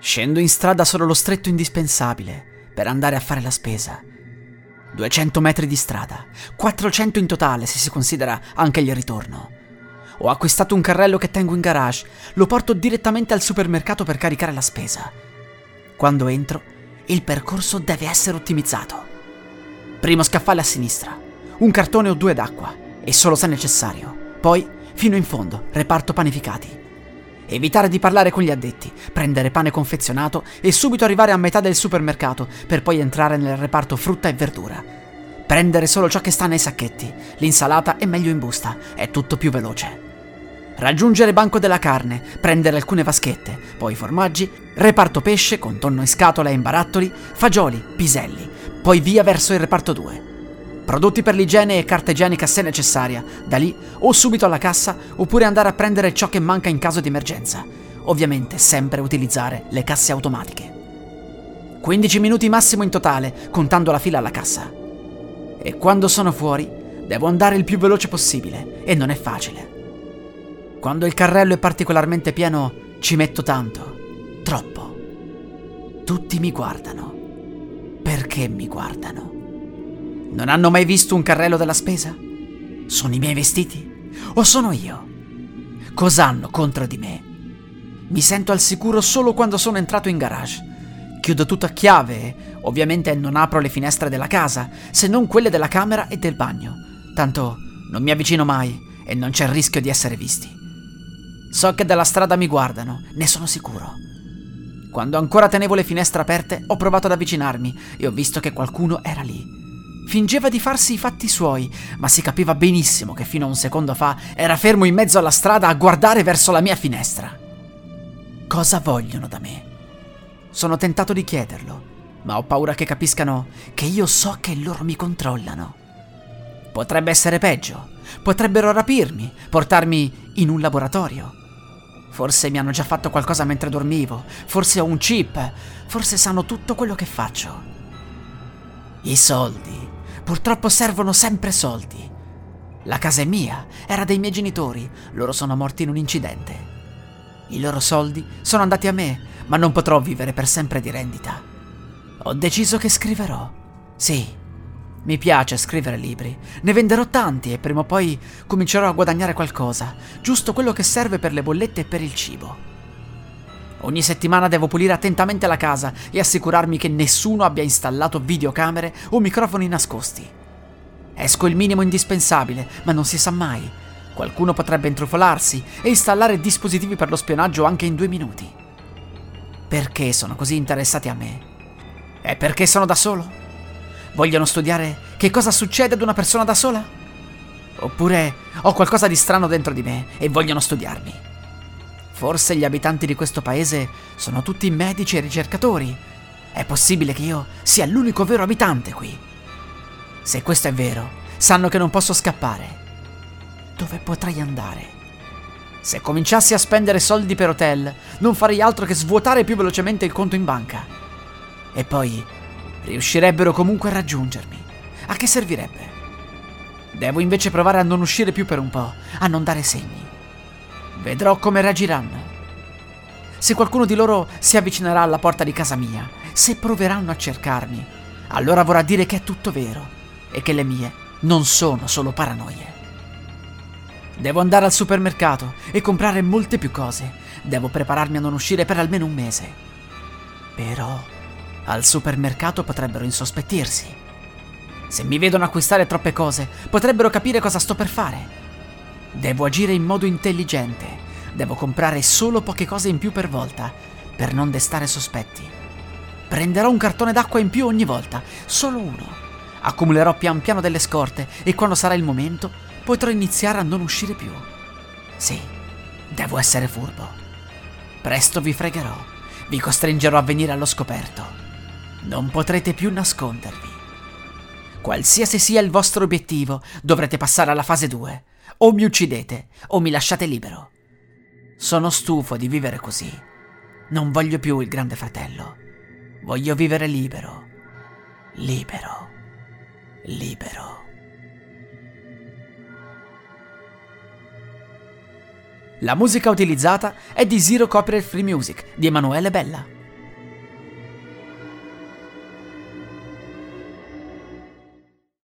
Scendo in strada solo lo stretto indispensabile per andare a fare la spesa. 200 metri di strada, 400 in totale se si considera anche il ritorno. Ho acquistato un carrello che tengo in garage, lo porto direttamente al supermercato per caricare la spesa. Quando entro, il percorso deve essere ottimizzato. Primo scaffale a sinistra, un cartone o due d'acqua, e solo se necessario. Poi, fino in fondo, reparto panificati. Evitare di parlare con gli addetti, prendere pane confezionato e subito arrivare a metà del supermercato per poi entrare nel reparto frutta e verdura. Prendere solo ciò che sta nei sacchetti, l'insalata è meglio in busta, è tutto più veloce. Raggiungere banco della carne, prendere alcune vaschette, poi formaggi, reparto pesce con tonno in scatola e in barattoli, fagioli, piselli, poi via verso il reparto 2. Prodotti per l'igiene e carta igienica se necessaria, da lì o subito alla cassa oppure andare a prendere ciò che manca in caso di emergenza. Ovviamente sempre utilizzare le casse automatiche. 15 minuti massimo in totale, contando la fila alla cassa. E quando sono fuori, devo andare il più veloce possibile e non è facile. Quando il carrello è particolarmente pieno, ci metto tanto, troppo. Tutti mi guardano. Perché mi guardano? Non hanno mai visto un carrello della spesa? Sono i miei vestiti? O sono io? Cos'hanno contro di me? Mi sento al sicuro solo quando sono entrato in garage. Chiudo tutto a chiave, ovviamente non apro le finestre della casa, se non quelle della camera e del bagno. Tanto non mi avvicino mai e non c'è il rischio di essere visti. So che dalla strada mi guardano, ne sono sicuro. Quando ancora tenevo le finestre aperte, ho provato ad avvicinarmi e ho visto che qualcuno era lì. Fingeva di farsi i fatti suoi, ma si capiva benissimo che fino a un secondo fa era fermo in mezzo alla strada a guardare verso la mia finestra. Cosa vogliono da me? Sono tentato di chiederlo, ma ho paura che capiscano che io so che loro mi controllano. Potrebbe essere peggio. Potrebbero rapirmi, portarmi in un laboratorio. Forse mi hanno già fatto qualcosa mentre dormivo, forse ho un chip, forse sanno tutto quello che faccio. I soldi. Purtroppo servono sempre soldi. La casa è mia, era dei miei genitori, loro sono morti in un incidente. I loro soldi sono andati a me, ma non potrò vivere per sempre di rendita. Ho deciso che scriverò. Sì, mi piace scrivere libri, ne venderò tanti e prima o poi comincerò a guadagnare qualcosa, giusto quello che serve per le bollette e per il cibo. Ogni settimana devo pulire attentamente la casa e assicurarmi che nessuno abbia installato videocamere o microfoni nascosti. Esco il minimo indispensabile, ma non si sa mai. Qualcuno potrebbe intrufolarsi e installare dispositivi per lo spionaggio anche in due minuti. Perché sono così interessati a me? È perché sono da solo? Vogliono studiare che cosa succede ad una persona da sola? Oppure ho qualcosa di strano dentro di me e vogliono studiarmi? Forse gli abitanti di questo paese sono tutti medici e ricercatori. È possibile che io sia l'unico vero abitante qui. Se questo è vero, sanno che non posso scappare. Dove potrei andare? Se cominciassi a spendere soldi per hotel, non farei altro che svuotare più velocemente il conto in banca. E poi riuscirebbero comunque a raggiungermi. A che servirebbe? Devo invece provare a non uscire più per un po', a non dare segni. Vedrò come reagiranno. Se qualcuno di loro si avvicinerà alla porta di casa mia, se proveranno a cercarmi, allora vorrà dire che è tutto vero e che le mie non sono solo paranoie. Devo andare al supermercato e comprare molte più cose. Devo prepararmi a non uscire per almeno un mese. Però al supermercato potrebbero insospettirsi. Se mi vedono acquistare troppe cose, potrebbero capire cosa sto per fare. Devo agire in modo intelligente. Devo comprare solo poche cose in più per volta, per non destare sospetti. Prenderò un cartone d'acqua in più ogni volta, solo uno. Accumulerò pian piano delle scorte e quando sarà il momento potrò iniziare a non uscire più. Sì, devo essere furbo. Presto vi fregherò, vi costringerò a venire allo scoperto. Non potrete più nascondervi. Qualsiasi sia il vostro obiettivo, dovrete passare alla fase 2. O mi uccidete, o mi lasciate libero. Sono stufo di vivere così. Non voglio più il grande fratello. Voglio vivere libero. Libero. Libero. La musica utilizzata è di Zero Copyright Free Music di Emanuele Bella.